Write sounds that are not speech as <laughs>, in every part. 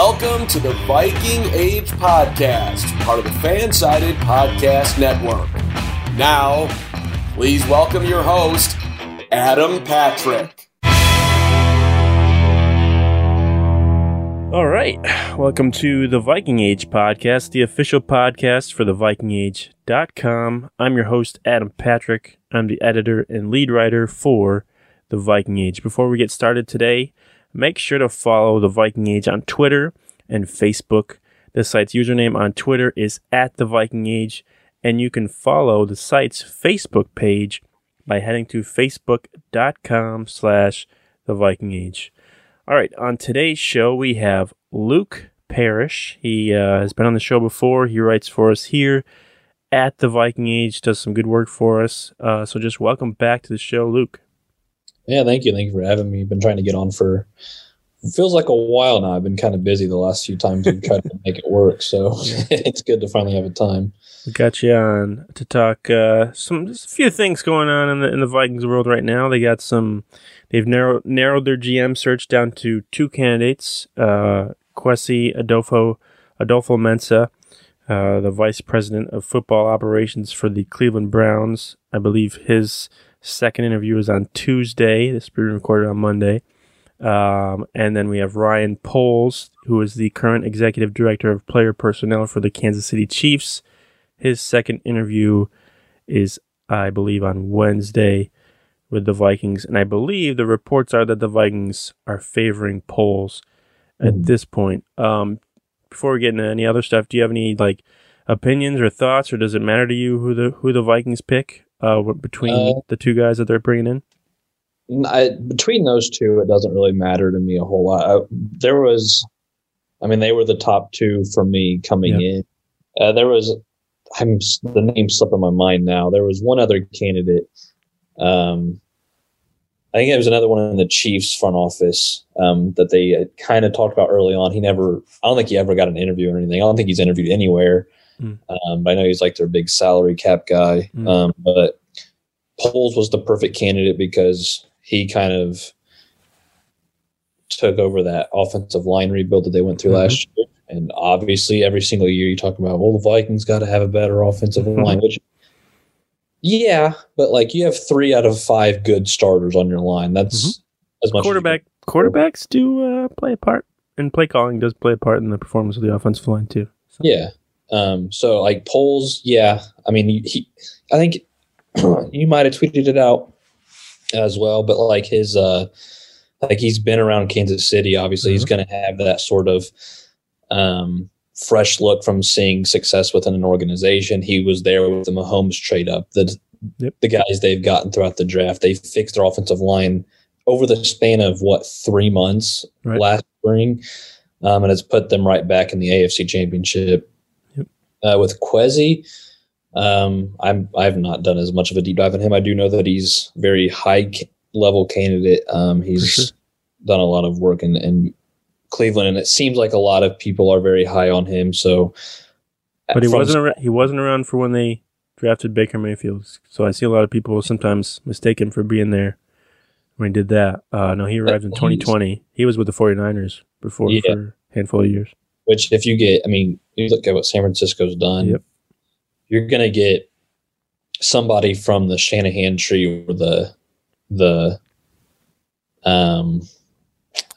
Welcome to the Viking Age Podcast, part of the Fansided Podcast Network. Now, please welcome your host, Adam Patrick. All right. Welcome to the Viking Age podcast, the official podcast for the vikingage.com. I'm your host, Adam Patrick. I'm the editor and lead writer for the Viking Age. Before we get started today, make sure to follow the Viking Age on Twitter and Facebook. The site's username on Twitter is at the Viking Age, and you can follow the site's Facebook page by heading to facebook.com slash the Viking Age. All right, on today's show, we have Luke Parrish. He uh, has been on the show before. He writes for us here at the Viking Age, does some good work for us. Uh, so just welcome back to the show, Luke. Yeah, thank you. Thank you for having me. I've Been trying to get on for feels like a while now. I've been kind of busy the last few times and tried to make it work. So <laughs> it's good to finally have a time. We got you on to talk uh, some just a few things going on in the in the Vikings world right now. They got some. They've narrowed narrowed their GM search down to two candidates: uh, Kwesi Adofo Adofo Mensah, uh, the vice president of football operations for the Cleveland Browns. I believe his second interview is on Tuesday. This is being recorded on Monday. Um, and then we have Ryan Poles, who is the current executive director of player personnel for the Kansas City Chiefs. His second interview is, I believe, on Wednesday with the Vikings. And I believe the reports are that the Vikings are favoring Poles at mm-hmm. this point. Um, before we get into any other stuff, do you have any like opinions or thoughts, or does it matter to you who the who the Vikings pick uh, between uh, the two guys that they're bringing in? I, between those two, it doesn't really matter to me a whole lot. I, there was, I mean, they were the top two for me coming in. Uh, there was, I'm the name slipping my mind now. There was one other candidate. Um, I think it was another one in the Chiefs front office um, that they kind of talked about early on. He never, I don't think he ever got an interview or anything. I don't think he's interviewed anywhere. Mm. Um, but I know he's like their big salary cap guy. Mm. Um, but Poles was the perfect candidate because he kind of took over that offensive line rebuild that they went through mm-hmm. last year. And obviously, every single year you talk about, well, the Vikings got to have a better offensive mm-hmm. line, which, yeah, but like you have three out of five good starters on your line. That's mm-hmm. as much. Quarterback quarterbacks do uh, play a part, and play calling does play a part in the performance of the offensive line too. So. Yeah. Um. So like Poles, yeah. I mean, he. I think <clears throat> you might have tweeted it out as well. But like his, uh, like he's been around Kansas City. Obviously, mm-hmm. he's going to have that sort of um, fresh look from seeing success within an organization. He was there with the Mahomes trade up. The yep. the guys they've gotten throughout the draft, they fixed their offensive line over the span of what three months right. last spring, um, and it's put them right back in the AFC Championship. Yep. Uh, with Kwesi, um, I'm I've not done as much of a deep dive on him. I do know that he's very high level candidate. Um, he's sure. done a lot of work in, in Cleveland, and it seems like a lot of people are very high on him. So, but he wasn't around, he wasn't around for when they drafted Baker Mayfield. So I see a lot of people sometimes mistake him for being there when he did that. Uh, no, he arrived in 2020. He was with the 49ers before yeah. for a handful of years. Which, if you get, I mean, you look at what San Francisco's done. Yep you're going to get somebody from the Shanahan tree or the the um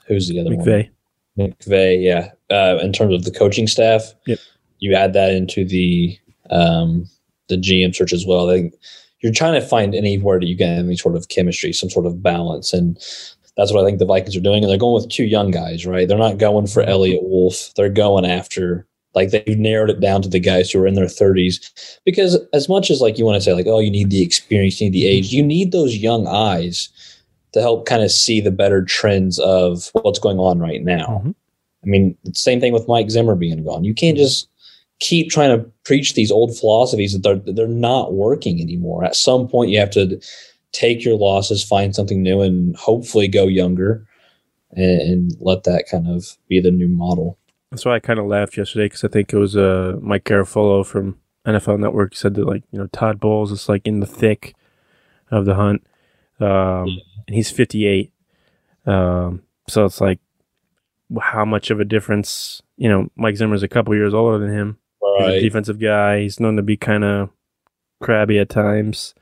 who's the other McVay. one? McVay, yeah. Uh, in terms of the coaching staff, yep. you add that into the um the GM search as well. I think you're trying to find anywhere that you get any sort of chemistry, some sort of balance, and that's what I think the Vikings are doing. And they're going with two young guys, right? They're not going for Eliot Wolf. They're going after like they've narrowed it down to the guys who are in their 30s. Because as much as like you want to say like, oh, you need the experience, you need the age, you need those young eyes to help kind of see the better trends of what's going on right now. Mm-hmm. I mean, same thing with Mike Zimmer being gone. You can't just keep trying to preach these old philosophies that they're they're not working anymore. At some point, you have to take your losses, find something new, and hopefully go younger, and, and let that kind of be the new model. That's why I kind of laughed yesterday because I think it was uh, Mike Garafolo from NFL Network said that like you know Todd Bowles is like in the thick of the hunt, um, and he's 58. Um, so it's like how much of a difference. You know, Mike Zimmer's a couple years older than him. He's a defensive guy. He's known to be kind of crabby at times.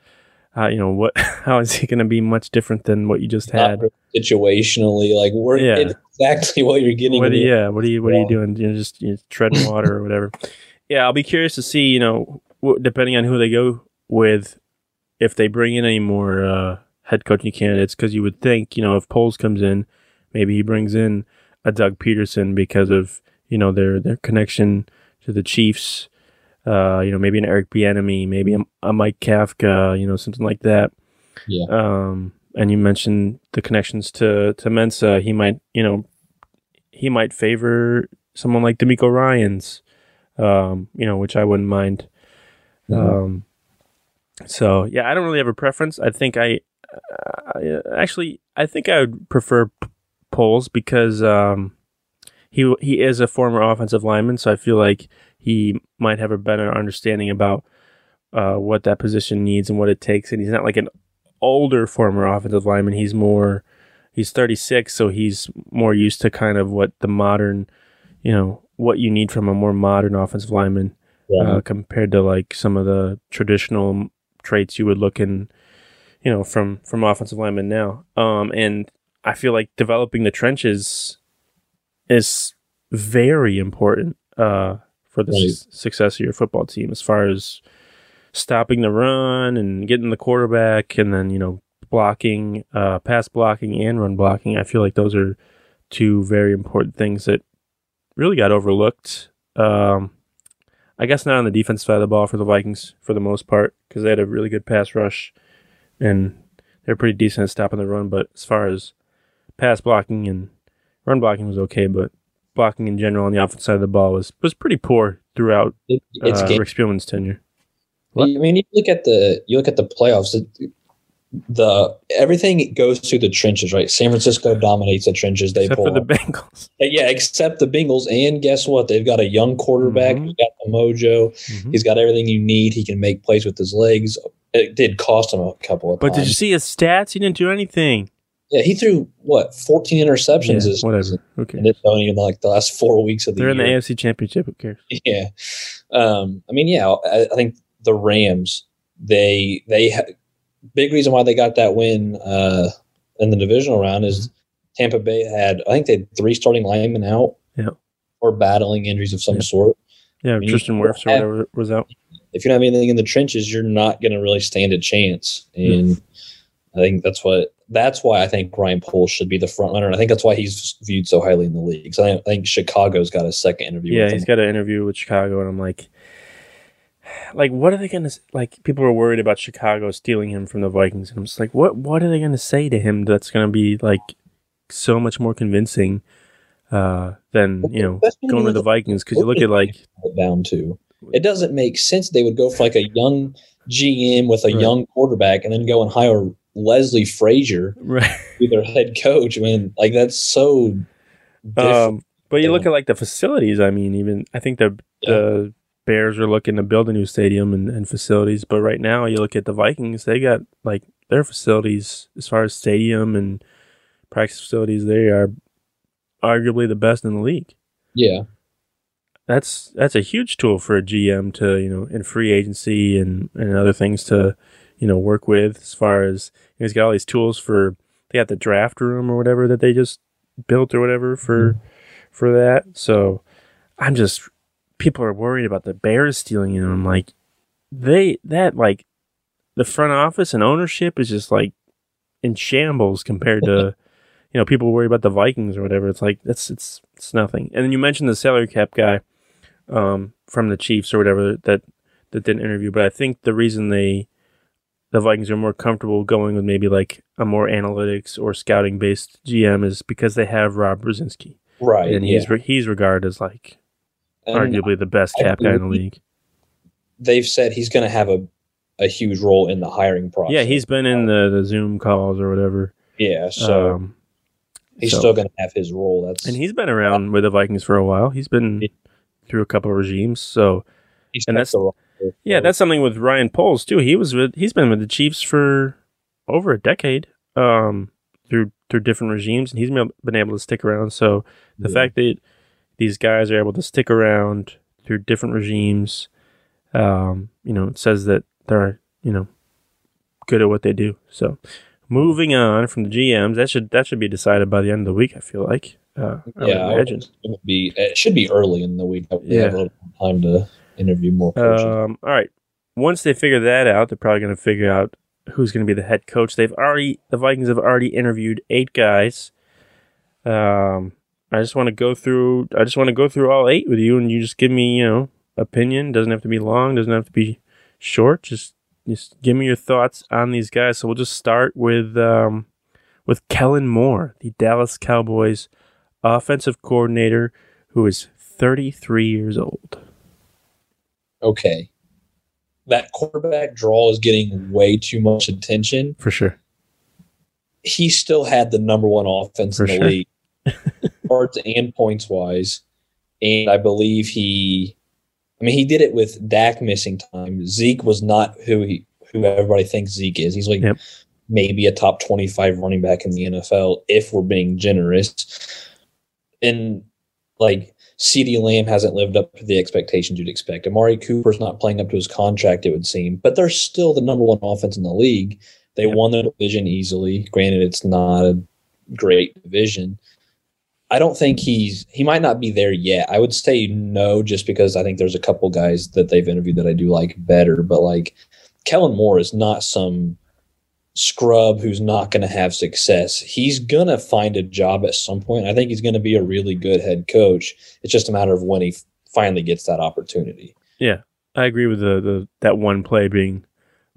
Uh, you know what? <laughs> How is he going to be much different than what you just had? situationally, like we're Yeah. exactly what you're getting. What yeah, what are you what are you doing? You know, just you know, treading water or whatever. Yeah, I'll be curious to see. You know, wh- depending on who they go with, if they bring in any more uh, head coaching candidates, because you would think, you know, if Poles comes in, maybe he brings in a Doug Pederson because of you know their their connection to the Chiefs. Uh, you know, maybe an Eric Bieniemy, maybe a, a Mike Kafka, you know, something like that. Yeah. Um, and you mentioned the connections to to Mensah. He might, you know, he might favor someone like DeMeco Ryans, um, you know, which I wouldn't mind. Mhm. Um, so yeah, I don't really have a preference. I think I, I actually I think I would prefer P- Poles because um, he he is a former offensive lineman, so I feel like he might have a better understanding about uh, what that position needs and what it takes. And he's not like an older former offensive lineman. He's more he's 36, so he's more used to kind of what the modern, you know, what you need from a more modern offensive lineman Yeah. uh, compared to like some of the traditional traits you would look in, you know, from from offensive linemen now. Um, and I feel like developing the trenches is very important uh, for the Right. s- success of your football team, as far as stopping the run and getting the quarterback, and then you know blocking, uh, pass blocking, and run blocking. I feel like those are two very important things that really got overlooked. Um, I guess not on the defense side of the ball for the Vikings for the most part because they had a really good pass rush and they're pretty decent at stopping the run. But as far as pass blocking and run blocking was okay, but blocking in general on the offense side of the ball was was pretty poor throughout It- it's uh, Rick Spielman's tenure. I mean, you look at the you look at the playoffs. The, the everything goes through the trenches, right? San Francisco dominates the trenches. They Except pull, for the. Bengals. <laughs> yeah, except the Bengals. And guess what? They've got a young quarterback. Mhm. He's got the mojo. Mhm. He's got everything you need. He can make plays with his legs. It did cost him a couple of But times. did you see his stats? He didn't do anything. Yeah, he threw what fourteen interceptions. Yeah, whatever. Okay. And it's only in like the last four weeks of the year. They're in the AFC Championship. Who cares? <laughs> Yeah. Um, I mean, yeah, I, I think the Rams, they, they, ha- big reason why they got that win uh, in the divisional round is Mm-hmm. Tampa Bay had, I think they had three starting linemen out Yeah. or battling injuries of some Yeah. sort. Yeah, mean, Tristan Wirfs or whatever was out. If you don't have anything in the trenches, you're not going to really stand a chance. And I think that's what, that's why I think Ryan Poles should be the front runner. And I think that's why he's viewed so highly in the league. So I, I think Chicago's got a second interview. Yeah, he's got an interview with Chicago, and I'm like, <sighs> like, what are they gonna like? People are worried about Chicago stealing him from the Vikings, and I'm just like, what? What are they gonna say to him that's gonna be like so much more convincing uh, than you know going to the Vikings? Because you look at like, it down to. It doesn't make sense they would go for like a young GM with a Right. young quarterback and then go and hire Leslie Frazier right? <laughs> be their head coach. I mean, like that's so. Um, but you look at like the facilities. I mean, even I think the the Bears are looking to build a new stadium and, and facilities. But right now, you look at the Vikings. They got like their facilities as far as stadium and practice facilities. They are arguably the best in the league. yeah. That's that's a huge tool for a GM to you know in free agency and and other things to you know work with as far as you know, he's got all these tools for they got the draft room or whatever that they just built or whatever for for that. So I'm just people are worried about the Bears stealing and I'm like they that like the front office and ownership is just like in shambles compared to <laughs> you know people worry about the Vikings or whatever. It's like that's it's it's nothing. And then you mentioned the salary cap guy um, from the Chiefs or whatever that that didn't interview, but I think the reason they the Vikings are more comfortable going with maybe like a more analytics or scouting based GM is because they have Rob Brzezinski, Right. and yeah. he's re- he's regarded as like And arguably the best I cap guy in the league. they've said he's going to have a, a huge role in the hiring process. Yeah, he's been in the, the Zoom calls or whatever. Yeah. So um, he's so- still going to have his role. That's and he's been around with the Vikings for a while. He's been through a couple of regimes, so he's and that's- the roster Yeah, that's something with Ryan Poles too. He was with he's been with the Chiefs for over a decade. Um through through different regimes, and he's been able to stick around. So the Yeah. fact that these guys are able to stick around through different regimes, um, you know, it says that they're you know good at what they do. So moving on from the GMs, that should that should be decided by the end of the week. I feel like. Uh, I yeah, imagine. it be it should be early in the week. We Yeah. have a little time to interview more coaches. Um, all right. Once they figure that out, they're probably going to figure out who's going to be the head coach. They've already the Vikings have already interviewed eight guys. Um, I just want to go through. I just want to go through all eight with you, and you just give me, you know, opinion. Doesn't have to be long. Doesn't have to be short. Just just give me your thoughts on these guys. So we'll just start with um, with Kellen Moore, the Dallas Cowboys offensive coordinator, who is 33 years old. Okay, that quarterback draw is getting way too much attention. For sure. He still had the number one offense For in the sure. league, <laughs> yards and points wise, and I believe he. I mean, he did it with Dak missing time. Zeke was not who he who everybody thinks Zeke is. He's like Yep. maybe a top twenty five running back in the NFL if we're being generous. And like CeeDee Lamb hasn't lived up to the expectations you'd expect. Amari Cooper's not playing up to his contract, it would seem, but they're still the number one offense in the league. They won the division easily. Granted, it's not a great division. I don't think he's he might not be there yet. I would say no, just because I think there's a couple guys that they've interviewed that I do like better. But like Kellen Moore is not some scrub who's not going to have success. He's going to find a job at some point. I think he's going to be a really good head coach. It's just a matter of when he f- finally gets that opportunity. Yeah, I agree with the, the that one play being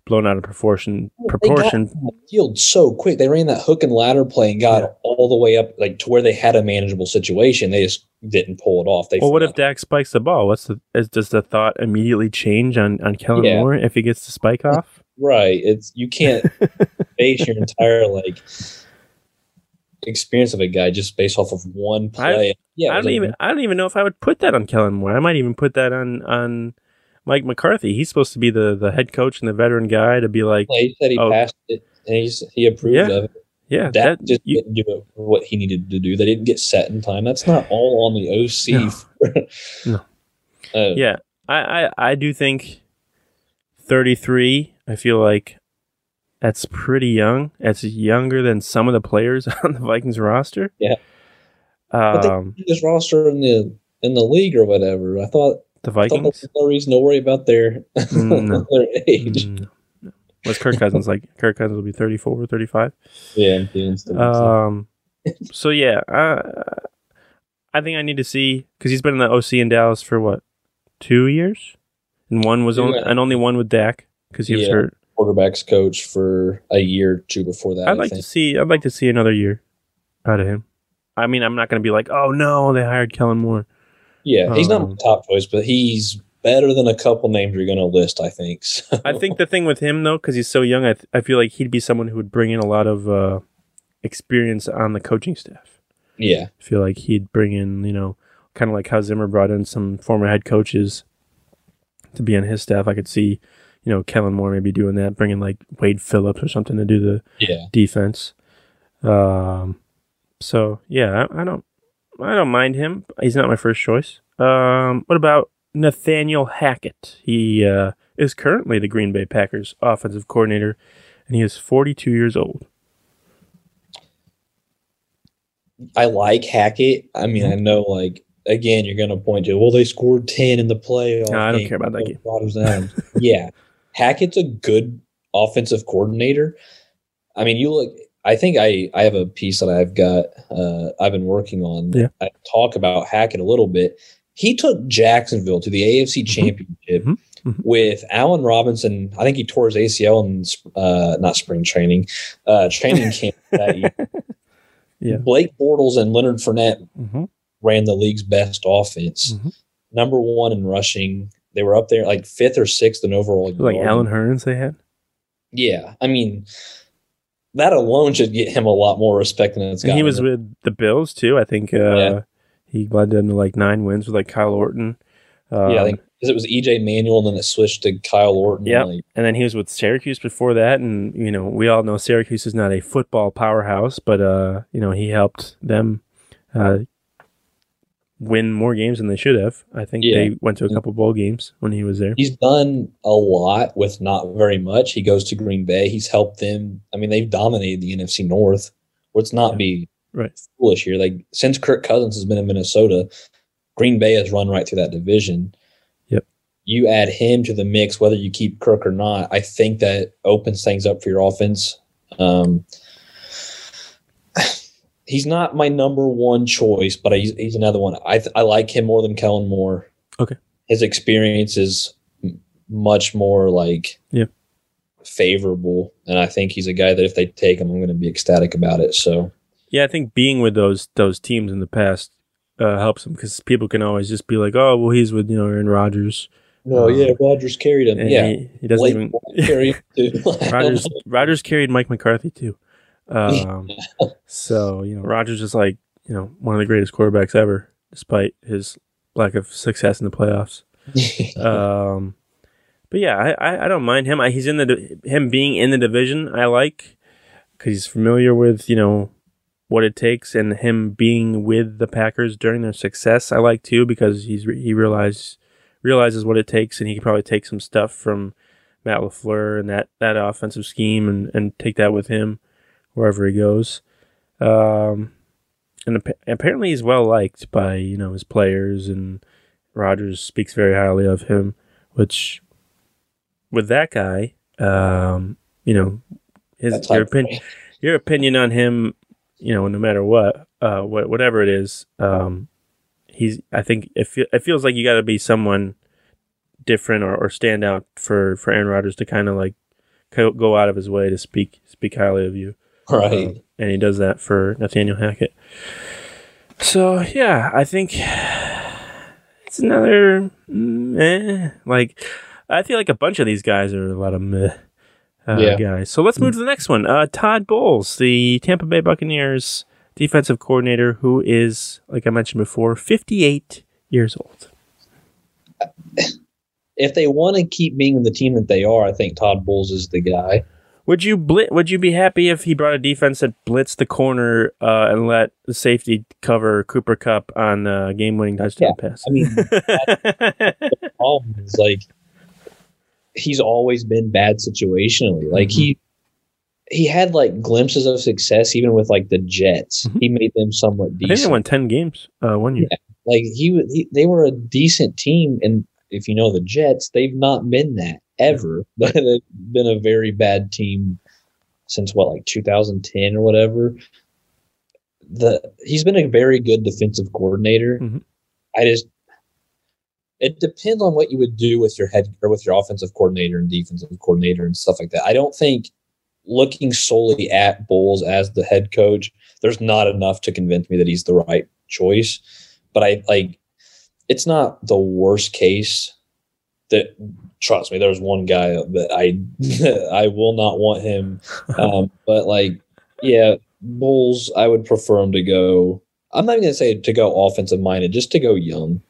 blown out of proportion. Proportion. field so quick. They ran that hook and ladder play and got Yeah. all the way up like to where they had a manageable situation. They just didn't pull it off. They Well, what if. Dak spikes the ball? What's the is, does the thought immediately change on on Kellen Yeah. Moore if he gets the spike off? Right? It's you can't <laughs> base your entire like experience of a guy just based off of one play. yeah, I don't like- even I don't even know if I would put that on Kellen Moore. I might even put that on on Mike McCarthy. He's supposed to be the the head coach and the veteran guy to be like, He said he Oh. passed it and he's, he approved Yeah. of it. yeah, Dak that just you, didn't do it for what he needed to do. They didn't get set in time. That's not all on the OC. <laughs> No. Uh, yeah. I, I I do think thirty three. I feel like that's pretty young. That's younger than some of the players <laughs> on the Vikings roster. Yeah. But Um, this roster in the in the league or whatever. I thought, the I Vikings. no reason to worry about their Mm, no. <laughs> their age. Mm, no. What's Kirk Cousins like? <laughs> Kirk Cousins will be 34 or 35. Yeah, I'm feeling still. Um, so yeah, uh, I think I need to see because he's been in the OC in Dallas for what two years, and one was only and only one with Dak because he was Yeah. hurt. quarterbacks coach for a year or two before that. I'd like to see. I'd like to see another year out of him. I mean, I'm not going to be like, oh no, they hired Kellen Moore. Yeah, he's not Um, my top choice, but he's better than a couple names you're going to list. I think. <laughs> So. I think the thing with him though, because he's so young, I th- I feel like he'd be someone who would bring in a lot of uh, experience on the coaching staff. Yeah, I feel like he'd bring in, you know, kind of like how Zimmer brought in some former head coaches to be on his staff. I could see, you know, Kellen Moore maybe doing that, bringing like Wade Phillips or something to do the yeah. defense. Um, so yeah, I, I don't, I don't mind him. He's not my first choice. Um, what about Nathaniel Hackett? He uh, is currently the Green Bay Packers offensive coordinator, and he is 42 years old. I like Hackett. I mean, Mm-hmm. I know like again, you're going to point to well, they scored ten in the playoff. No, I don't care about that game. Yeah, <laughs> Hackett's a good offensive coordinator. I mean, you look. I think I I have a piece that I've got. Uh, I've been working on. Yeah. I talk about Hackett a little bit. He took Jacksonville to the AFC Championship Mhm. Mhm. with Allen Robinson. I think he tore his ACL in uh, not spring training, uh, training <laughs> camp that year. Yeah. Blake Bortles and Leonard Fournette Mm-hmm. ran the league's best offense. Mhm. Number one in rushing. They were up there like fifth or sixth in overall. Like yards. Allen Hurns, they had. Yeah, I mean, that alone should get him a lot more respect than it's And got. he was with the Bills too. I think uh, Yeah. he led them to like nine wins with like Kyle Orton. Um, yeah, I think because it was EJ Manuel and then it switched to Kyle Orton. Yeah, Like, And then he was with Syracuse before that, and you know we all know Syracuse is not a football powerhouse, but uh, you know he helped them uh, win more games than they should have. I think Yeah. they went to a couple bowl games when he was there. he's done a lot with not very much. He goes to Green Bay. He's helped them. I mean, they've dominated the NFC North. Let's not Yeah. be Right. foolish here. Like since Kirk Cousins has been in Minnesota, Green Bay has run right through that division. Yep. You add him to the mix, whether you keep Kirk or not. I think that opens things up for your offense. Um, he's not my number one choice, but he's, he's another one. I th- I like him more than Kellen Moore. Okay. his experience is m- much more like Yeah. favorable, and I think he's a guy that if they take him, I'm going to be ecstatic about it. So Yeah, I think being with those those teams in the past uh, helps him because people can always just be like, "Oh, well, he's with you know Aaron Rodgers." no, Uh, yeah, Rodgers carried him. Yeah, he, he doesn't Blake even. Carried him too. <laughs> Rodgers Rodgers carried Mike McCarthy too. Um, <laughs> so you know, Rodgers is like you know one of the greatest quarterbacks ever, despite his lack of success in the playoffs. <laughs> Um, but yeah, I, I, I don't mind him. I, he's in the him being in the division. I like because he's familiar with you know what it takes, and him being with the Packers during their success. I like too because he's he realizes realizes what it takes, and he can probably take some stuff from Matt LaFleur and that that offensive scheme, and and take that with him wherever he goes. Um, and appa- apparently he's well liked by you know his players and Rodgers speaks very highly of him, which with that guy, um, you know, his That's your like- opinion your opinion on him, you know, no matter what, uh, what whatever it is, um, he's I think it, fe- it feels like you got to be someone different or, or stand out for for Aaron Rodgers to kind of like co- go out of his way to speak speak highly of you right. um, and he does that for Nathaniel Hackett. So yeah, I think it's another meh. Like I feel like a bunch of these guys are a lot of meh uh, Yeah. guys. So let's move to the next one. Uh, Todd Bowles, the Tampa Bay Buccaneers defensive coordinator, who is, like I mentioned before, 58 years old. if they want to keep being the team that they are, I think Todd Bowles is the guy. Would you blit? Would you be happy if he brought a defense that blitzed the corner uh, and let the safety cover Cooper Kupp on uh, game-winning touchdown pass? I mean, <laughs> problem is like he's always been bad situationally. Like he he had like glimpses of success even with like the Jets. Mhm. He made them somewhat I think they won ten games uh, one year. like he, he they were a decent team and if you know the Jets, they've not been that ever. <laughs> But they've been a very bad team since what like 2010 or whatever. The he's been a very good defensive coordinator. Mhm. I just it depends on what you would do with your head or with your offensive coordinator and defensive coordinator and stuff like that. I don't think looking solely at Bowles as the head coach, there's not enough to convince me that he's the right choice. But I like it's not the worst case that trust me, there's one guy that I <laughs> I will not want him. Um, <laughs> but like yeah, Bowles, I would prefer him to go I'm not even gonna say to go offensive minded, just to go young.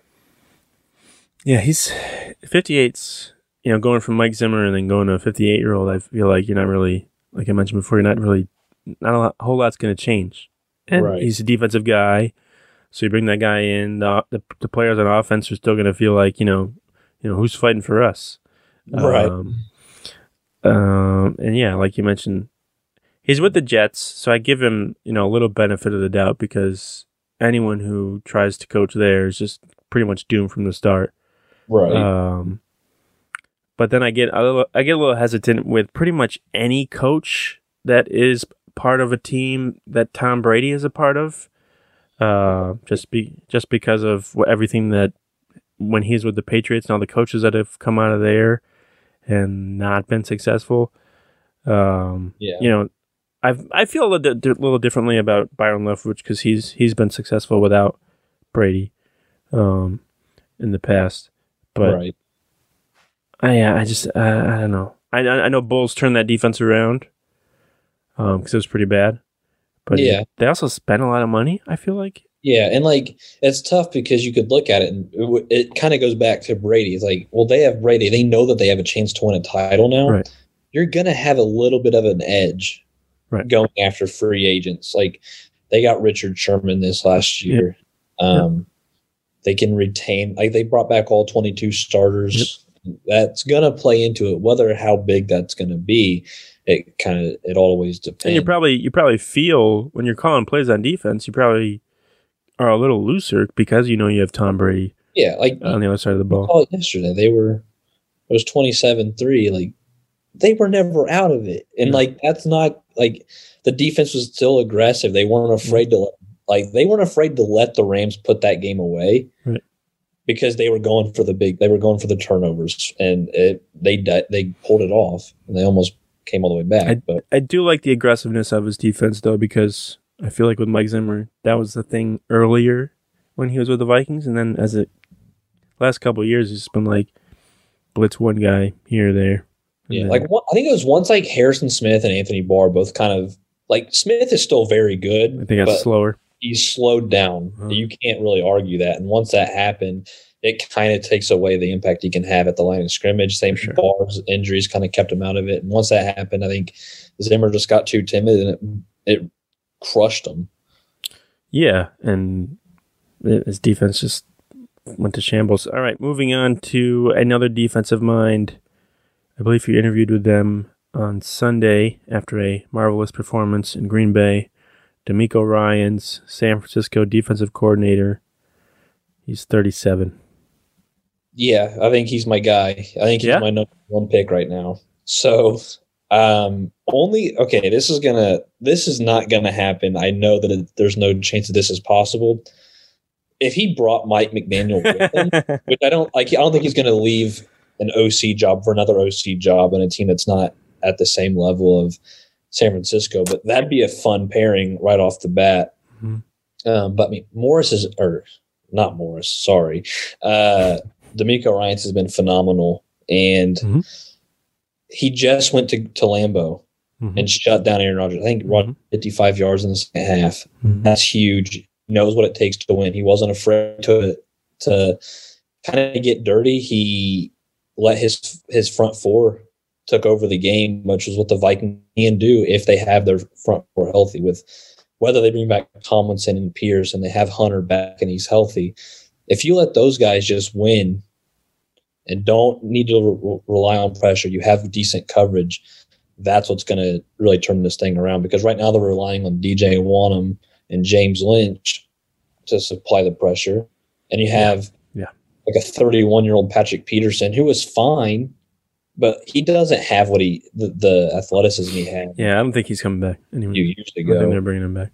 Yeah, he's 58's, you know, going from Mike Zimmer and then going to a 58 year old. I feel like you're not really, like I mentioned before, you're not really, not a, lot, a whole lot's going to change. And Right. he's a defensive guy. So you bring that guy in, the, the, the players on offense are still going to feel like, you know, you know, who's fighting for us? Right. Um, um, and yeah, like you mentioned, he's with the Jets, so I give him you know a little benefit of the doubt because anyone who tries to coach there is just pretty much doomed from the start. Right. Um, but then I get a little, I get a little hesitant with pretty much any coach that is part of a team that Tom Brady is a part of. Uh, just be just because of everything that when he's with the Patriots and all the coaches that have come out of there and not been successful. Um, yeah. you know, I I feel a little, di- little differently about Byron Leftwich because he's he's been successful without Brady, um, in the past. But right. I I just uh, I don't know. I I I know Bowles turned that defense around, um, because it was pretty bad. But Yeah. they also spent a lot of money. I feel like Yeah, and like it's tough because you could look at it and it, it kind of goes back to Brady. It's like, well, they have Brady. They know that they have a chance to win a title now. Right. You're gonna have a little bit of an edge Right. going after free agents. Like they got Richard Sherman this last Yep. year. Um, They can retain. Like they brought back all 22 starters. That's gonna play into it. Whether how big that's gonna be, it kind of it always depends. And you probably you probably feel when you're calling plays on defense, you probably are a little looser because you know you have Tom Brady yeah, like on the other side of the ball. it yesterday. They were it was twenty seven three. Like they were never out of it, and Yeah. like that's not like the defense was still aggressive. They weren't mm-hmm. afraid to like they weren't afraid to let the Rams put that game away. Right. Because they were going for the big, they were going for the turnovers, and it, they they pulled it off, and they almost came all the way back. but I do like the aggressiveness of his defense though because I feel like with Mike Zimmer that was the thing earlier when he was with the Vikings, and then as it last couple of years, it's been like blitz one guy here or there. Yeah, then- like one, I think it was once like Harrison Smith and Anthony Barr both kind of like Smith is still very good. I think that's but slower. he's slowed down. Uh-huh. You can't really argue that. And once that happened, it kind of takes away the impact he can have at the line of scrimmage. Same For sure. Barr's injuries kind of kept him out of it. And once that happened, I think Zimmer just got too timid and it, it crushed him. Yeah, and his defense just went to shambles. All right, moving on to another defensive mind. I believe you interviewed with them on Sunday after a marvelous performance in Green Bay. DeMeco Ryans, San Francisco defensive coordinator. He's 37. Yeah, I think he's my guy. I think he's Yeah? my number one pick right now. So, um, only okay. This is gonna. This is not gonna happen. I know that it, there's no chance that this is possible. If he brought Mike McDaniel with him, <laughs> which I don't like, I don't think he's gonna leave an OC job for another OC job on a team that's not at the same level of San Francisco. But that'd be a fun pairing right off the bat. Mhm. Um, but I mean, Morris is or not Morris. Sorry. Uh, DeMeco Ryans has been phenomenal, and Mhm. he just went to, to Lambeau Mhm. and shut down Aaron Rodgers. I think Rodgers 55 yards in the second half. Mhm. That's huge. He knows what it takes to win. He wasn't afraid to to kind of get dirty. He let his his front four took over the game, which is what the Vikings can do if they have their front four healthy. With whether they bring back Tomlinson and Pierce and they have Hunter back and he's healthy, if you let those guys just win and don't need to re- rely on pressure, you have decent coverage. That's what's going to really turn this thing around because right now they're relying on DJ Wonnum and James Lynch to supply the pressure, and you have Yeah. like a 31 year old Patrick Peterson who is fine, but he doesn't have what he the, the athleticism he had Yeah, I don't think he's coming back a anymore. few years I think they're bringing him back.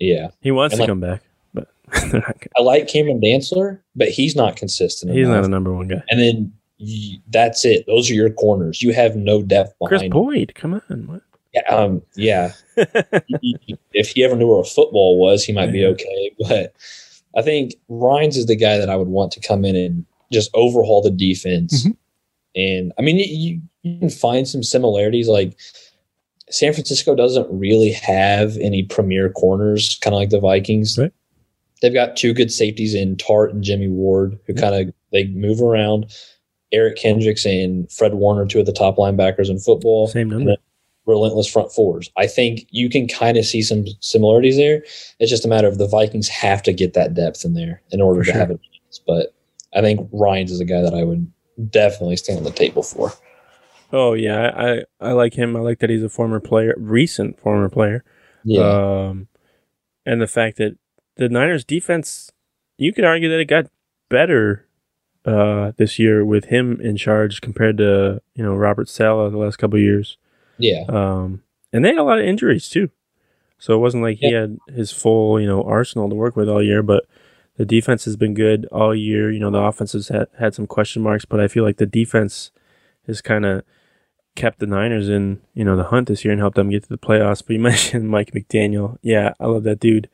Yeah, He wants And to like- come back, but they're not gonna- <laughs> I like Cameron Dantzler, but he's not consistent. he's not a number one guy. and then you, that's it. Those are your corners. You have no depth Kris. Boyd, come on. What? Yeah, um, yeah. <laughs> if he ever knew where a football was, he might be okay. But I think Ryans is the guy that I would want to come in and just overhaul the defense. Mhm. And I mean, you, you can find some similarities. Like San Francisco doesn't really have any premier corners, kind of like the Vikings. Right. They've got two good safeties in Tartt and Jimmie Ward, who kind of they move around. Eric Kendricks and Fred Warner, two of the top linebackers in football Same number. relentless front fours. I think you can kind of see some similarities there. It's just a matter of the Vikings have to get that depth in there in order For to sure. have it. But I think Ryans is a guy that I would definitely stand on the table for. Oh yeah, I, I I like him. I like that he's a former player, recent former player. Um, and the fact that the Niners defense, you could argue that it got better uh, this year with him in charge compared to you know Robert Saleh the last couple of years. yeah, Um, and they had a lot of injuries too, so it wasn't like he had his full you know arsenal to work with all year. But the defense has been good all year. You know the offense has had, had some question marks, but I feel like the defense has kind of kept the Niners in you know the hunt this year and helped them get to the playoffs. But you <laughs> mentioned Mike McDaniel. Yeah, I love that dude.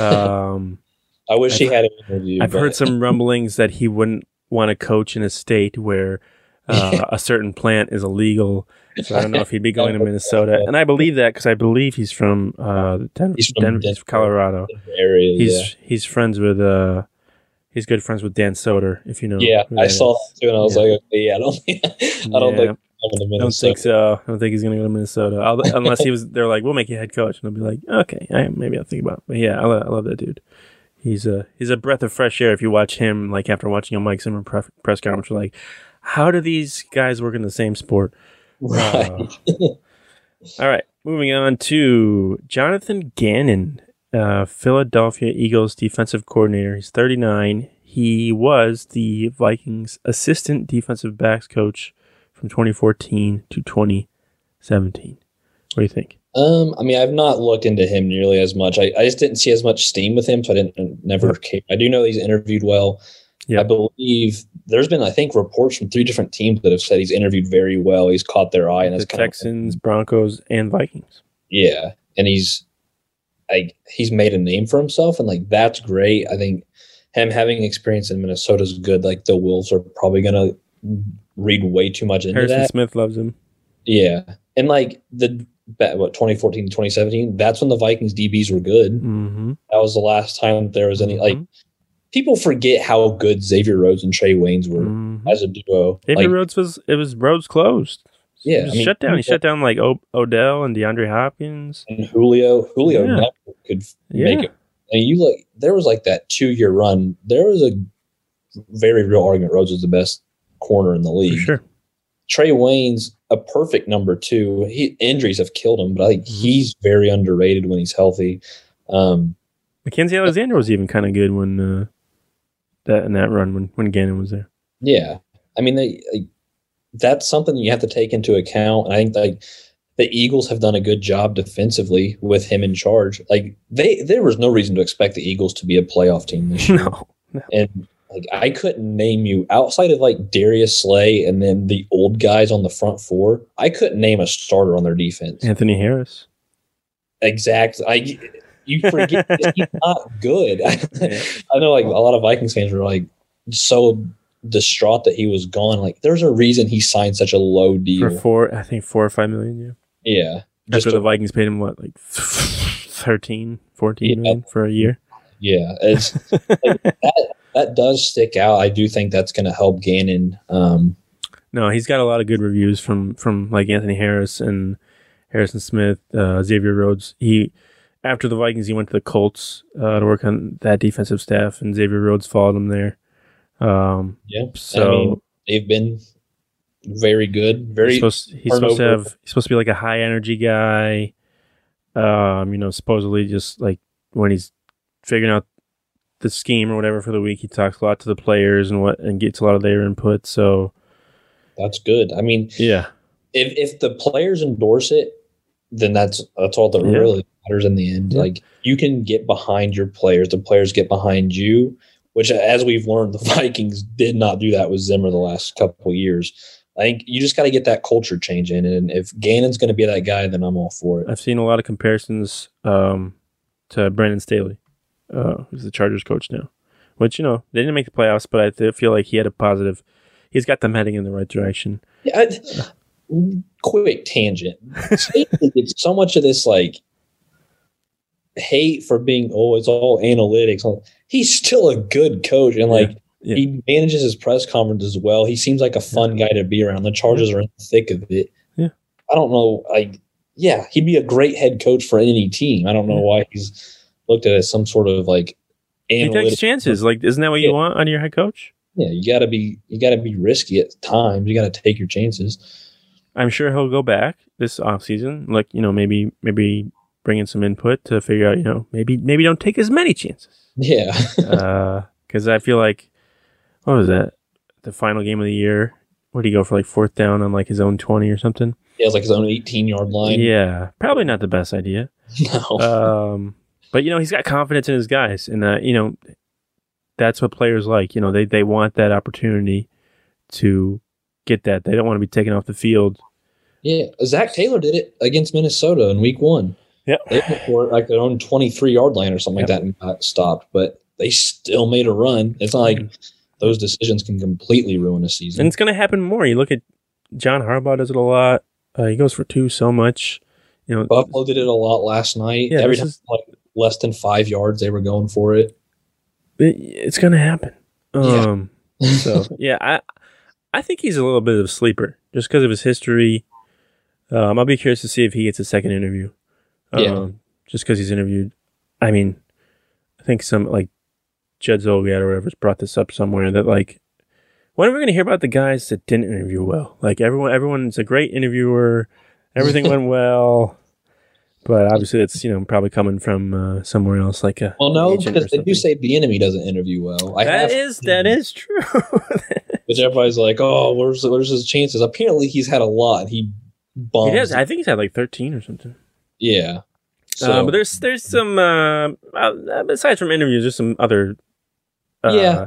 Um, <laughs> I wish he I've- had an interview. I've but- heard some rumblings that he wouldn't want to coach in a state where <laughs> uh, a certain plant is illegal. So I don't know if he'd be <laughs> going to Minnesota, and I believe that because I believe he's from uh, Den- He's from Denver, Denver. Colorado. area. He's yeah. he's friends with uh, he's good friends with Dan Soder. If you know, Yeah, I saw is. that too, and I was Yeah. like, okay, yeah, I don't, think, I don't Yeah. think I'm going to I don't think so. I don't think he's gonna go to Minnesota I'll, <laughs> unless he was. They're like, we'll make you head coach, and I'll be like, okay, I, maybe I'll think about. It. But yeah, I, I love that dude. He's a he's a breath of fresh air. If you watch him, like after watching a Mike Zimmer pref- press conference, you're like, how do these guys work in the same sport? Right. Uh, <laughs> all right, moving on to Jonathan Gannon, uh, Philadelphia Eagles defensive coordinator. He's 39. He was the Vikings assistant defensive backs coach from 2014 to 2017. What do you think? Um, I mean, I've not looked into him nearly as much. I, I just didn't see as much steam with him, so I didn't never. I do know he's interviewed well. Yeah. I believe there's been, I think, reports from three different teams that have said he's interviewed very well. He's caught their eye, and the Texans, Broncos, and Vikings. yeah. And he's like he's made a name for himself, and like that's great. I think him having experience in Minnesota is good. Like the Wolves are probably gonna read way too much into Harrison that. Smith loves him. Yeah. And like the what 2014 2017, that's when the Vikings DBs were good. Mm-hmm. That was the last time there was any like people forget how good Xavier Rhodes and Trae Waynes were Mhm. as a duo. David Like, Rhodes was it was Rhodes closed. Yeah, He I mean, shut down. He shut down like o- Odell and DeAndre Hopkins. and Julio, Julio Yeah. never could Yeah. make it. And you like there was like that two year run. There was a very real argument. Rhodes was the best corner in the For league. sure. Trae Wayne's a perfect number two. He injuries have killed him, but I think Mhm. he's very underrated when he's healthy. Um, Mackensie Alexander was even kind of good when uh, that in that run when when Gannon was there. Yeah, I mean, they, like, that's something you have to take into account. And I think like the Eagles have done a good job defensively with him in charge. Like they, there was no reason to expect the Eagles to be a playoff team this <laughs> year. No, And like I couldn't name you outside of like Darius Slay and then the old guys on the front four. I couldn't name a starter on their defense. Anthony Harris. Exactly. I you forget he's <laughs> not good. <laughs> I know like a lot of Vikings fans were like so distraught that he was gone. Like there's a reason he signed such a low for deal. four, I think four or five million. Yeah, yeah. Just after the a- Vikings paid him what like <laughs> 13, 14 Yeah. million for a year. yeah. It's like, that that does stick out. I do think that's gonna help Gannon. Um No, he's got a lot of good reviews from from like Anthony Harris and Harrison Smith, uh, Xavier Rhodes. He after the Vikings, he went to the Colts uh, to work on that defensive staff, and Xavier Rhodes followed him there. Um, yeah. so I mean, they've been very good. he's Very supposed, he's supposed to have he's supposed to be like a high energy guy. Um, you know, supposedly just like when he's figuring out the scheme or whatever for the week, he talks a lot to the players and what and gets a lot of their input. So that's good. I mean, yeah, if if the players endorse it, then that's that's all that Yeah. really matters in the end. Yeah. Like you can get behind your players, the players get behind you, which as we've learned, <laughs> the Vikings did not do that with Zimmer the last couple of years. I think you just got to get that culture change in, and if Gannon's going to be that guy, then I'm all for it. I've seen a lot of comparisons um, to Brandon Staley, uh, who's the Chargers coach now. Which you know they didn't make the playoffs, but I th- feel like he had a positive. He's got them heading in the right direction. Yeah, I- quick tangent. Gets so much of this like hate for being oh it's all analytics. He's still a good coach and like Yeah. he manages his press conferences well. He seems like a fun guy to be around. The Chargers are in the thick of it. Yeah. I don't know. Like yeah, he'd be a great head coach for any team. I don't know Yeah. why he's looked at it as some sort of like He takes chances. Like, isn't that what you Yeah. want on your head coach? Yeah, you gotta be you gotta be risky at times. You gotta take your chances. I'm sure he'll go back this offseason. Like, you know, maybe maybe bring in some input to figure out, you know, maybe maybe don't take as many chances. Yeah. <laughs> Because I feel like, what was that? The final game of the year. Where would he go for like fourth down on like his own 20 or something? he has like his own 18 yard line. Yeah, probably not the best idea. <laughs> No. um, but you know, he's got confidence in his guys, and uh, you know, that's what players like. You know, they they want that opportunity to get that. They don't want to be taken off the field. Yeah, Zac Taylor did it against Minnesota in Week One. Yep. They for like their own twenty-three yard line or something like that and got stopped, but they still made a run. It's not like those decisions can completely ruin a season. And it's going to happen more. You look at John Harbaugh does it a lot. Uh, he goes for two so much. You know, Buffalo did it a lot last night. Yeah, Every time is- like less than five yards, they were going for it. it, it's going to happen. Yeah. Um, so <laughs> yeah, I I think he's a little bit of a sleeper just because of his history. Um, I'll be curious to see if he gets a second interview. Um, Yeah. just because he's interviewed. I mean, I think some like Judd Zulgad or whatever's brought this up somewhere that like when are we going to hear about the guys that didn't interview well? Like everyone, everyone's a great interviewer. Everything <laughs> went well, but obviously it's you know probably coming from uh, somewhere else, like a Well, no, because they do say Bieniemy doesn't interview well. I That have, is that is true. <laughs> Which everybody's like, oh, where's where's his chances? Apparently, he's had a lot. He bombs. he does. I think he's had like thirteen or something. yeah. So uh, but there's there's some uh, uh, aside from interviews, there's some other uh, Yeah.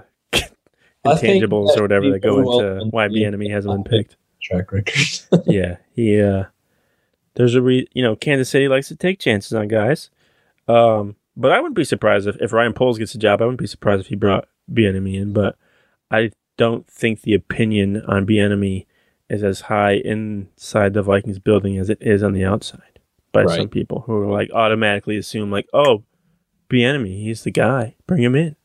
Intangibles or whatever that go into why Bieniemy hasn't been picked. track record. yeah, he. Uh, there's a re, you know, Kansas City likes to take chances on guys. Um, but I wouldn't be surprised if, if Ryan Poles gets a job. I wouldn't be surprised if he brought Bieniemy in. But I don't think the opinion on Bieniemy is as high inside the Vikings building as it is on the outside by Right. some people who are like automatically assume like, oh, Bieniemy, he's the guy. Bring him in.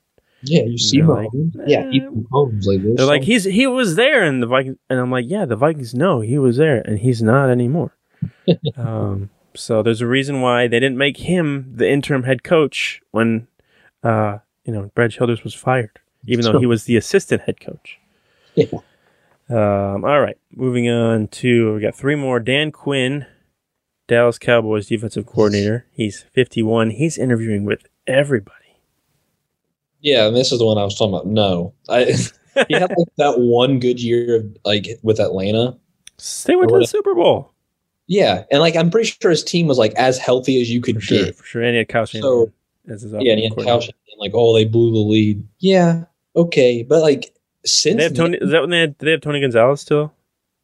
yeah, you see They're like, yeah, he eh. Mahomes like. They're like, he's he was there, and the Vikings, and I'm like, yeah, the Vikings know he was there, and he's not anymore. <laughs> um, so there's a reason why they didn't make him the interim head coach when, uh, you know, Brad Childress was fired, even though he was the assistant head coach. Yeah. Um, all right, moving on to we got three more. Dan Quinn, Dallas Cowboys defensive coordinator. He's 51. He's interviewing with everybody. yeah, and this is the one I was talking about. No, I <laughs> he had like that one good year of like with Atlanta. They went to the Super Bowl Yeah, and like I'm pretty sure his team was like as healthy as you could for sure. get. For sure, and he had So- as his Yeah, and he had. Kyle like oh they blew the lead. Yeah, okay, but like since They have Tony. Is that when they had? Did they have Tony Gonzalez still?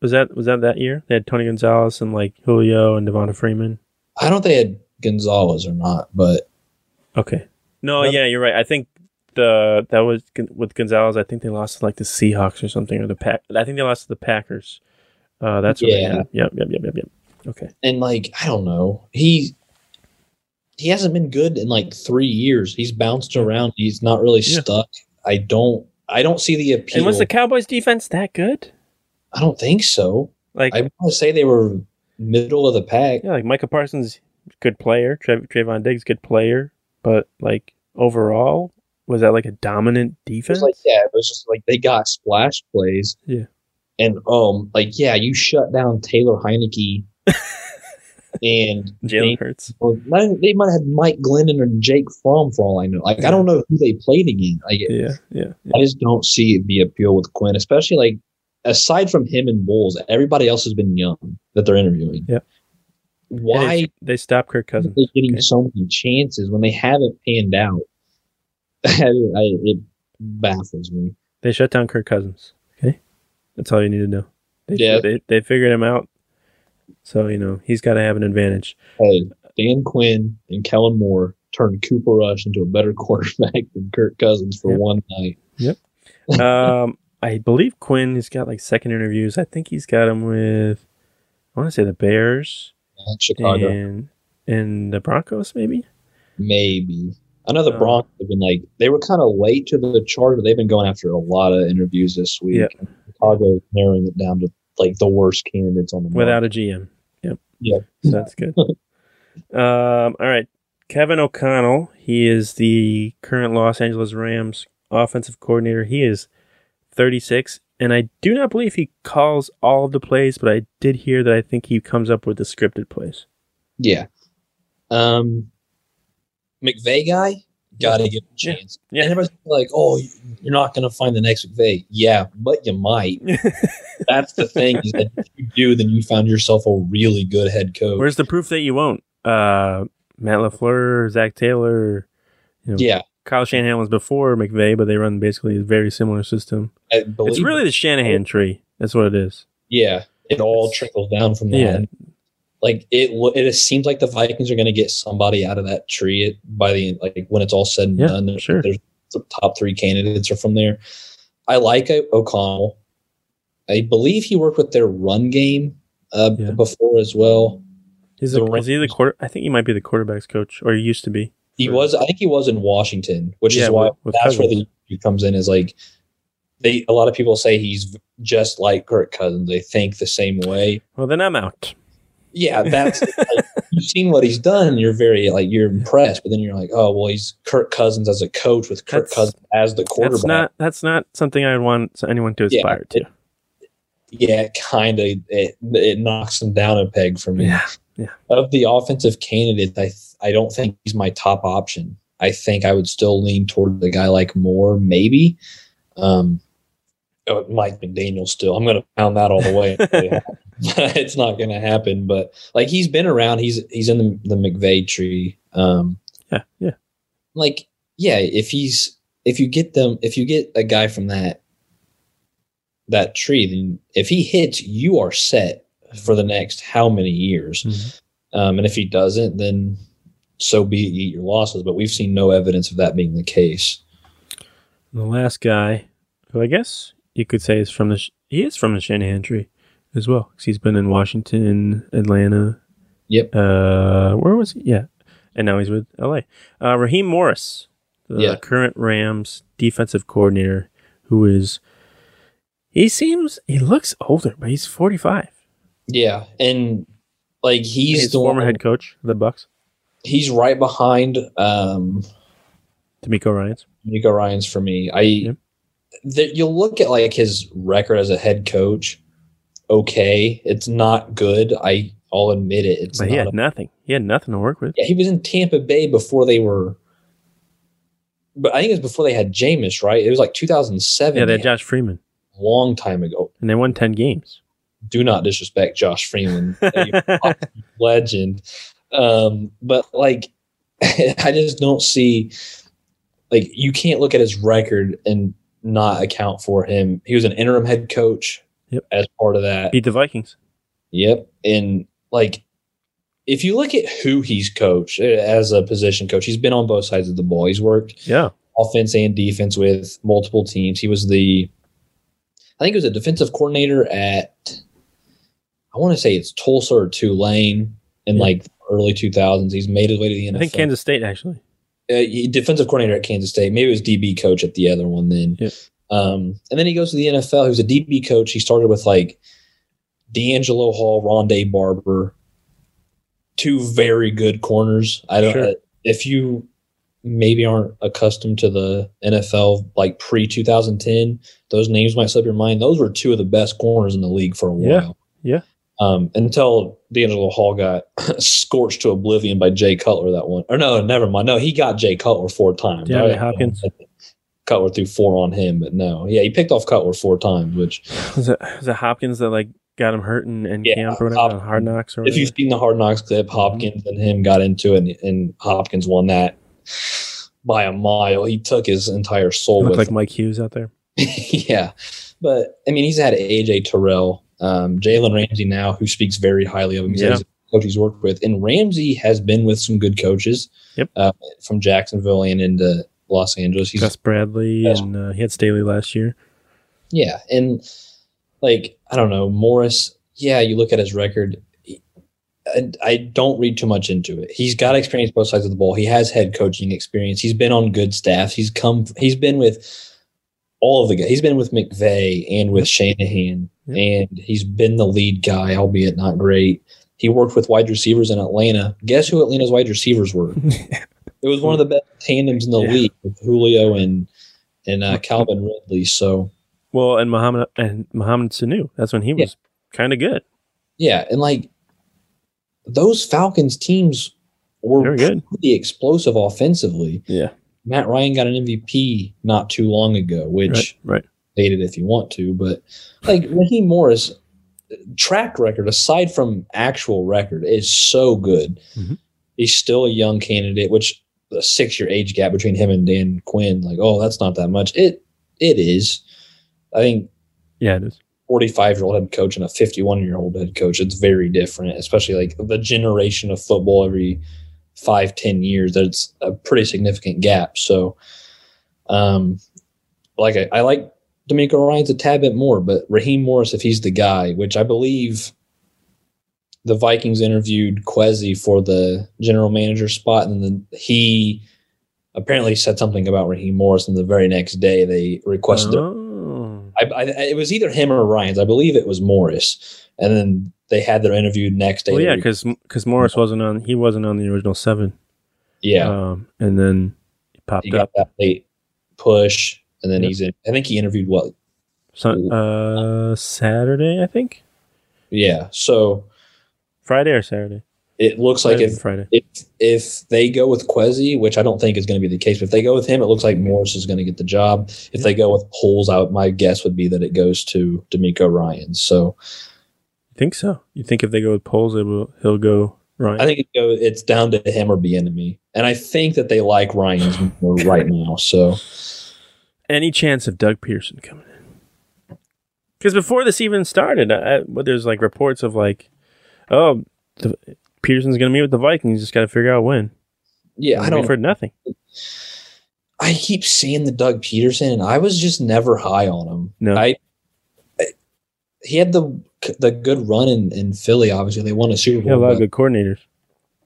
Was that was that that year? They had Tony Gonzalez and like Julio and Devonta Freeman. I don't if they had Gonzalez or not, but Okay. No, yeah, you're right. I think the that was with Gonzalez. I think they lost to like the Seahawks or something, or the Pack. I think they lost to the Packers. Uh, that's what they Yeah. Yep, yep, yep, yep, yep. Okay. and like I don't know, he he hasn't been good in like three years. He's bounced around. He's not really Yeah. stuck. I don't. I don't see the appeal. And was the Cowboys defense that good? I don't think so. Like, I want to say they were middle of the pack. yeah, like Micah Parsons, good player. Tra- Trevon Diggs, good player. But like overall, was that like a dominant defense? like yeah, it was just like they got splash plays. Yeah. And um, like yeah, you shut down Taylor Heinicke, and Jalen they, Hurts. they might have Mike Glennon or Jake Fromm for all I know. Like I don't know who they played again. Like Yeah, yeah. I just don't see the appeal with Quinn, especially like aside from him and Bowles, everybody else has been young that they're interviewing. Yep. And Why they, they stopped Kirk Cousins? they getting Okay. so many chances when they haven't panned out? <laughs> I, it baffles me. They shut down Kirk Cousins. Okay, that's all you need to know. They, Yeah. they, they figured him out. So you know he's got to have an advantage. Hey, Dan Quinn and Kellen Moore turned Cooper Rush into a better <laughs> quarterback than Kirk Cousins for Yep. one night. <laughs> um, I believe Quinn has got like second interviews. I think he's got him with. I want to say the Bears At Chicago, and and the Broncos, maybe. maybe. I know the Uh, Broncos have been like they were kind of late to the chart, but they've been going after a lot of interviews this week. Yep. And Chicago narrowing it down to like the worst candidates on the market. Without a GM. So that's good. <laughs> um, all right. Kevin O'Connell. He is the current Los Angeles Rams offensive coordinator. He is 36, and I do not believe he calls all of the plays, but I did hear that I think he comes up with the scripted plays. Yeah. Um, McVay guy, got to give him a chance. Yeah. And everybody's like, oh, you're not going to find the next McVay. Yeah, but you might. <laughs> That's the thing is that if you do, then you found yourself a really good head coach. Where's the proof that you won't? Uh, Matt LaFleur, Zac Taylor, you know, yeah. Kyle Shanahan was before McVay, but they run basically a very similar system. It's really the Shanahan tree. That's what it is. Yeah, it all trickles down from that. Yeah. Like it, it seems like the Vikings are going to get somebody out of that tree by the end, like when it's all said and Yeah, done. There's, sure. there's the top three candidates are from there. I like O'Connell. I believe he worked with their run game uh, Yeah. before as well. Is, The the, is he the quarter? I think he might be the quarterbacks coach, or he used to be. He was, I think he was in Washington, which Yeah, is why with- with that's where Cousins. the issue comes in. Is like they a lot of people say he's just like Kirk Cousins. They think the same way. Well, then I'm out. Yeah, that's like, you've seen what he's done, and you're very like you're impressed. But then you're like, oh well, he's Kirk Cousins as a coach with Kirk That's- Cousins as the quarterback. That's not. That's not something I would want anyone to Yeah, aspire to. yeah, kind of it, it knocks him down a peg for me. Yeah, yeah. Of the offensive candidates, I I don't think he's my top option. I think I would still lean toward the guy like Moore, maybe. Um, Mike McDaniel still. I'm going to pound that all the way. <laughs> <laughs> it's not going to happen, but like he's been around. He's he's in the the McVay tree. Um, Yeah, yeah. like yeah, if he's if you get them if you get a guy from that that tree, then if he hits, you are set for the next how many years. Mhm. Um, and if he doesn't, then so be it, you eat your losses. But we've seen no evidence of that being the case. The last guy, who I guess you could say is from the Sh- he is from the Shanahan tree as well, 'cause he's been in Washington, Atlanta. Yep. Uh, where was he? Yeah, and now he's with LA. Uh, Raheem Morris, the Yeah. current Rams defensive coordinator, who is he seems he looks older, but he's forty five. Yeah, and like he's, the former one, head coach of the Bucks, He's right behind um, DeMeco Ryans. Nico Ryan's for me. I Yep. That you'll look at like his record as a head coach. Okay, it's not good. I I'll admit it. It's But he had nothing. He had nothing to work with. Yeah, he was in Tampa Bay before they were. But I think it was before they had Jameis, right? It was like 2007. Yeah, they had Josh Freeman, long time ago. and they won ten games. Do not disrespect Josh Freeman, <laughs> legend. Um, but like, <laughs> I just don't see. Like, you can't look at his record and not account for him. He was an interim head coach. Yep. As part of that, Beat the Vikings. Yep. And like, if you look at who he's coached uh, as a position coach, he's been on both sides of the ball. He's worked Yeah, offense and defense with multiple teams. He was the, I think he was a defensive coordinator at, I want to say it's Tulsa or Tulane in Yeah. like early 2000s. He's made his way to the NFL. I think Kansas State actually. Uh, defensive coordinator at Kansas State. Maybe it was DB coach at the other one then. Yep. Um, and then he goes to the NFL. He was a DB coach. He started with like DeAngelo Hall, Rondé Barber, two very good corners. I don't. Sure. If you maybe aren't accustomed to the NFL like pre 2010, those names might slip your mind. Those were two of the best corners in the league for a while. Yeah. while. Yeah. Um, until DeAngelo Hall got <laughs> scorched to oblivion by Jay Cutler that one. Or no, never mind. No, he got Jay Cutler four times. Yeah, I- Hopkins. Cutler threw four on him, but no. Yeah, he picked off Cutler four times, which Was it was it Hopkins that like got him hurt in, in Yeah, camp or whatever Hop- Hard Knocks or if you've seen the Hard Knocks clip, Hopkins and him got into it, and, and Hopkins won that by a mile. He took his entire soul looked with like Mike Hughes out there. <laughs> yeah. But I mean, he's had AJ Terrell, um, Jalen Ramsey now, who speaks very highly of him. He's Yeah. he's coach he's worked with, and Ramsey has been with some good coaches. Yep. Uh, from Jacksonville and into Los Angeles. He's Gus Bradley and uh, he had Staley last year. yeah, and like I don't know Morris. Yeah, you look at his record. he- I, I don't read too much into it. He's got experience both sides of the ball. He has head coaching experience. He's been on good staffs. He's come. He's been with all of the guys. He's been with McVay and with Shanahan, Yep. and he's been the lead guy, albeit not great. He worked with wide receivers in Atlanta. Guess who Atlanta's wide receivers were? <laughs> It was one of the best tandems in the Yeah. league with Julio and and uh, Calvin Ridley. So well, and Mohamed and Mohamed Sanu. That's when he was kind of good. yeah, and like those Falcons teams were Very good. pretty explosive offensively. Yeah. Matt Ryan got an MVP not too long ago, which Right. Right. it if you want to, but like Raheem Morris track record aside from actual record is so good. Mhm. He's still a young candidate, which the six year age gap between him and Dan Quinn, like, oh, that's not that much. It it is. I think Yeah, it is. 45 year old head coach and a 51 year old head coach it's very different especially like the generation of football every five ten years that's a pretty significant gap so um like i, I like DeMeco Ryans a tad bit more, but Raheem Morris, if he's the guy, which I believe the Vikings interviewed Kwesi for the general manager spot, and then he apparently said something about Raheem Morris, and the very next day they requested. Oh. I, I, it was either him or Ryans. I believe it was Morris, and then they had their interview next day. Well, yeah, re- because Morris wasn't on. He wasn't on the original seven. yeah, Um, and then he popped he got up. that late push, and then Yep. he's in. I think he interviewed what? Sun, uh, Saturday, I think. Yeah, so Friday or Saturday. it looks like if Friday. if if they go with Kwesi, which I don't think is going to be the case, but if they go with him, it looks like Morris is going to get the job. If they go with Poles, out my guess would be that it goes to DeMeco Ryan. So think so? You think if they go with Poles, it will. He'll go Ryan. I think it go, it's down to him or Bieniemy, and I think that they like Ryans <laughs> right now. So Any chance of Doug Pederson coming in? Because before this even started, I, there's like reports of like, oh, the, Pederson's going to meet with the Vikings. Just got to figure out when. yeah, I We've don't. heard nothing. I keep seeing the Doug Pederson, and I was just never high on him. No. I, I he had the the good run in, in Philly. Obviously, they won a Super Bowl. Yeah, a lot of good coordinators.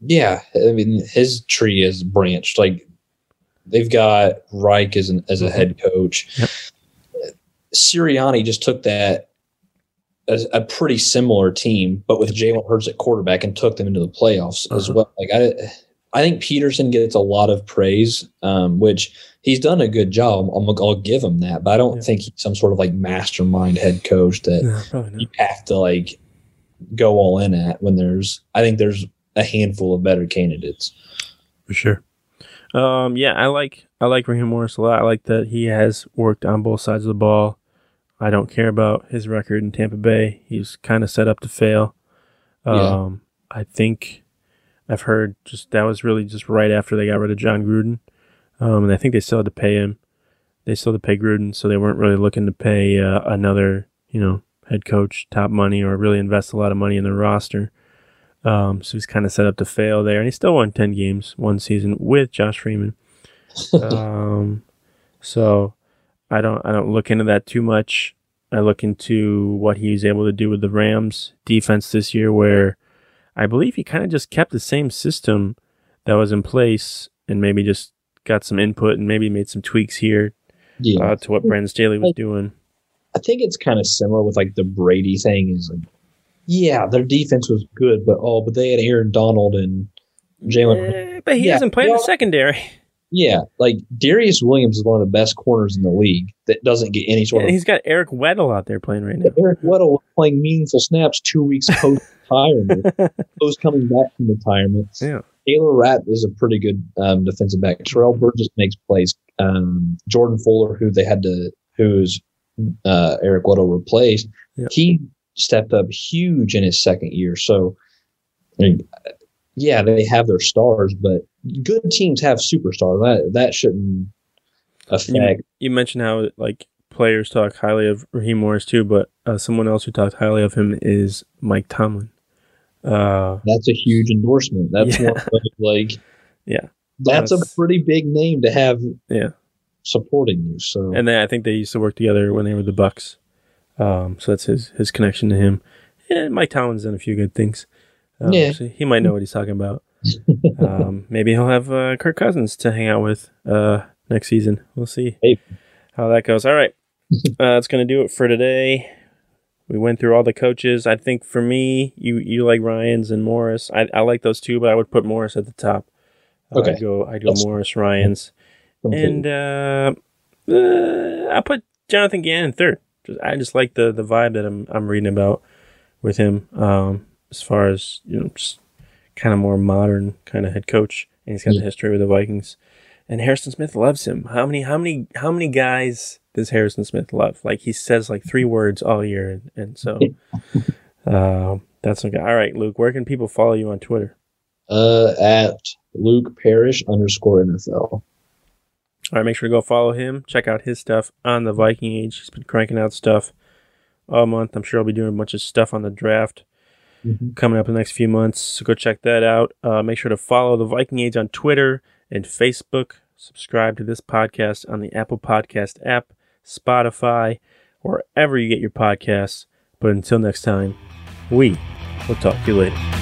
Yeah, I mean his tree is branched. Like they've got Reich as an as a head coach. Yep. Sirianni just took that as a pretty similar team, but with Jalen Hurts at quarterback and took them into the playoffs as Uh-huh. well. Like I, I think Pederson gets a lot of praise, um, which he's done a good job. I'm, I'll give him that, but I don't Yeah. think he's some sort of like mastermind head coach that No, you have to like go all in at when there's I think there's a handful of better candidates. For sure. Um, yeah, I like I like Raheem Morris a lot. I like that he has worked on both sides of the ball. I don't care about his record in Tampa Bay. He's kind of set up to fail. Yeah. Um, I think I've heard just that was really just right after they got rid of Jon Gruden. Um, and I think they still had to pay him. They still had to pay Gruden, so they weren't really looking to pay uh, another, you know, head coach top money or really invest a lot of money in their roster. Um, so he's kind of set up to fail there, and he still won ten games one season with Josh Freeman. um, so I don't I don't look into that too much. I look into what he's able to do with the Rams defense this year, where I believe he kind of just kept the same system that was in place, and maybe just got some input and maybe made some tweaks here Yeah, uh, to what Brandon Staley was doing. I think it's kind of similar with like the Brady thing. Is like, yeah, their defense was good, but oh, but they had Aaron Donald and Jalen. Eh, but he Yeah, hasn't played in the secondary. Yeah, like Darious Williams is one of the best corners in the league that doesn't get any sort And of. he's got Eric Weddle out there playing right now. Eric Weddle playing meaningful snaps two weeks <laughs> post retirement, post <laughs> coming back from retirement. Yeah. Taylor Rapp is a pretty good um, defensive back. Terrell Burgess makes plays. Um, Jordan Fuller, who they had to, who's uh, Eric Weddle replaced, Yeah. he stepped up huge in his second year. So, I mean, yeah, they have their stars, but good teams have superstars. That that shouldn't affect. You mentioned how like players talk highly of Raheem Morris too, but uh, someone else who talked highly of him is Mike Tomlin. Uh, That's a huge endorsement. That's Yeah. one like, <laughs> Yeah. that's, That's- a pretty big name to have yeah, supporting you. So, and then I think they used to work together when they were the Bucks. Um, so that's his his connection to him. Yeah, Mike Tomlin's done a few good things. Um, Yeah. so he might know what he's talking about. <laughs> um, maybe he'll have uh, Kirk Cousins to hang out with uh, next season. We'll see Hey. how that goes. All right, <laughs> uh, that's going to do it for today. We went through all the coaches. I think for me, you you like Ryans and Morris. I, I like those two, but I would put Morris at the top. Uh, Okay. I'd go I go That's- Morris Ryans, and uh, uh, I put Jonathan Gannon third. Just, I just like the the vibe that I'm I'm reading about with him. Um, as far as you know, just kind of more modern kind of head coach, and he's got Yeah. the history with the Vikings. And Harrison Smith loves him. How many how many how many guys does Harrison Smith love? Like he says like three words all year, and, and so uh, <laughs> that's okay. All right, Luke, where can people follow you on Twitter? uh, at Luke Parrish underscore NFL. All right, make sure to go follow him. Check out his stuff on the Viking Age. He's been cranking out stuff all month. I'm sure I'll be doing a bunch of stuff on the draft coming up in the next few months. So go check that out. Uh, make sure to follow the Viking Age on Twitter and Facebook. Subscribe to this podcast on the Apple Podcast app, Spotify, wherever you get your podcasts. But until next time, we will talk to you later.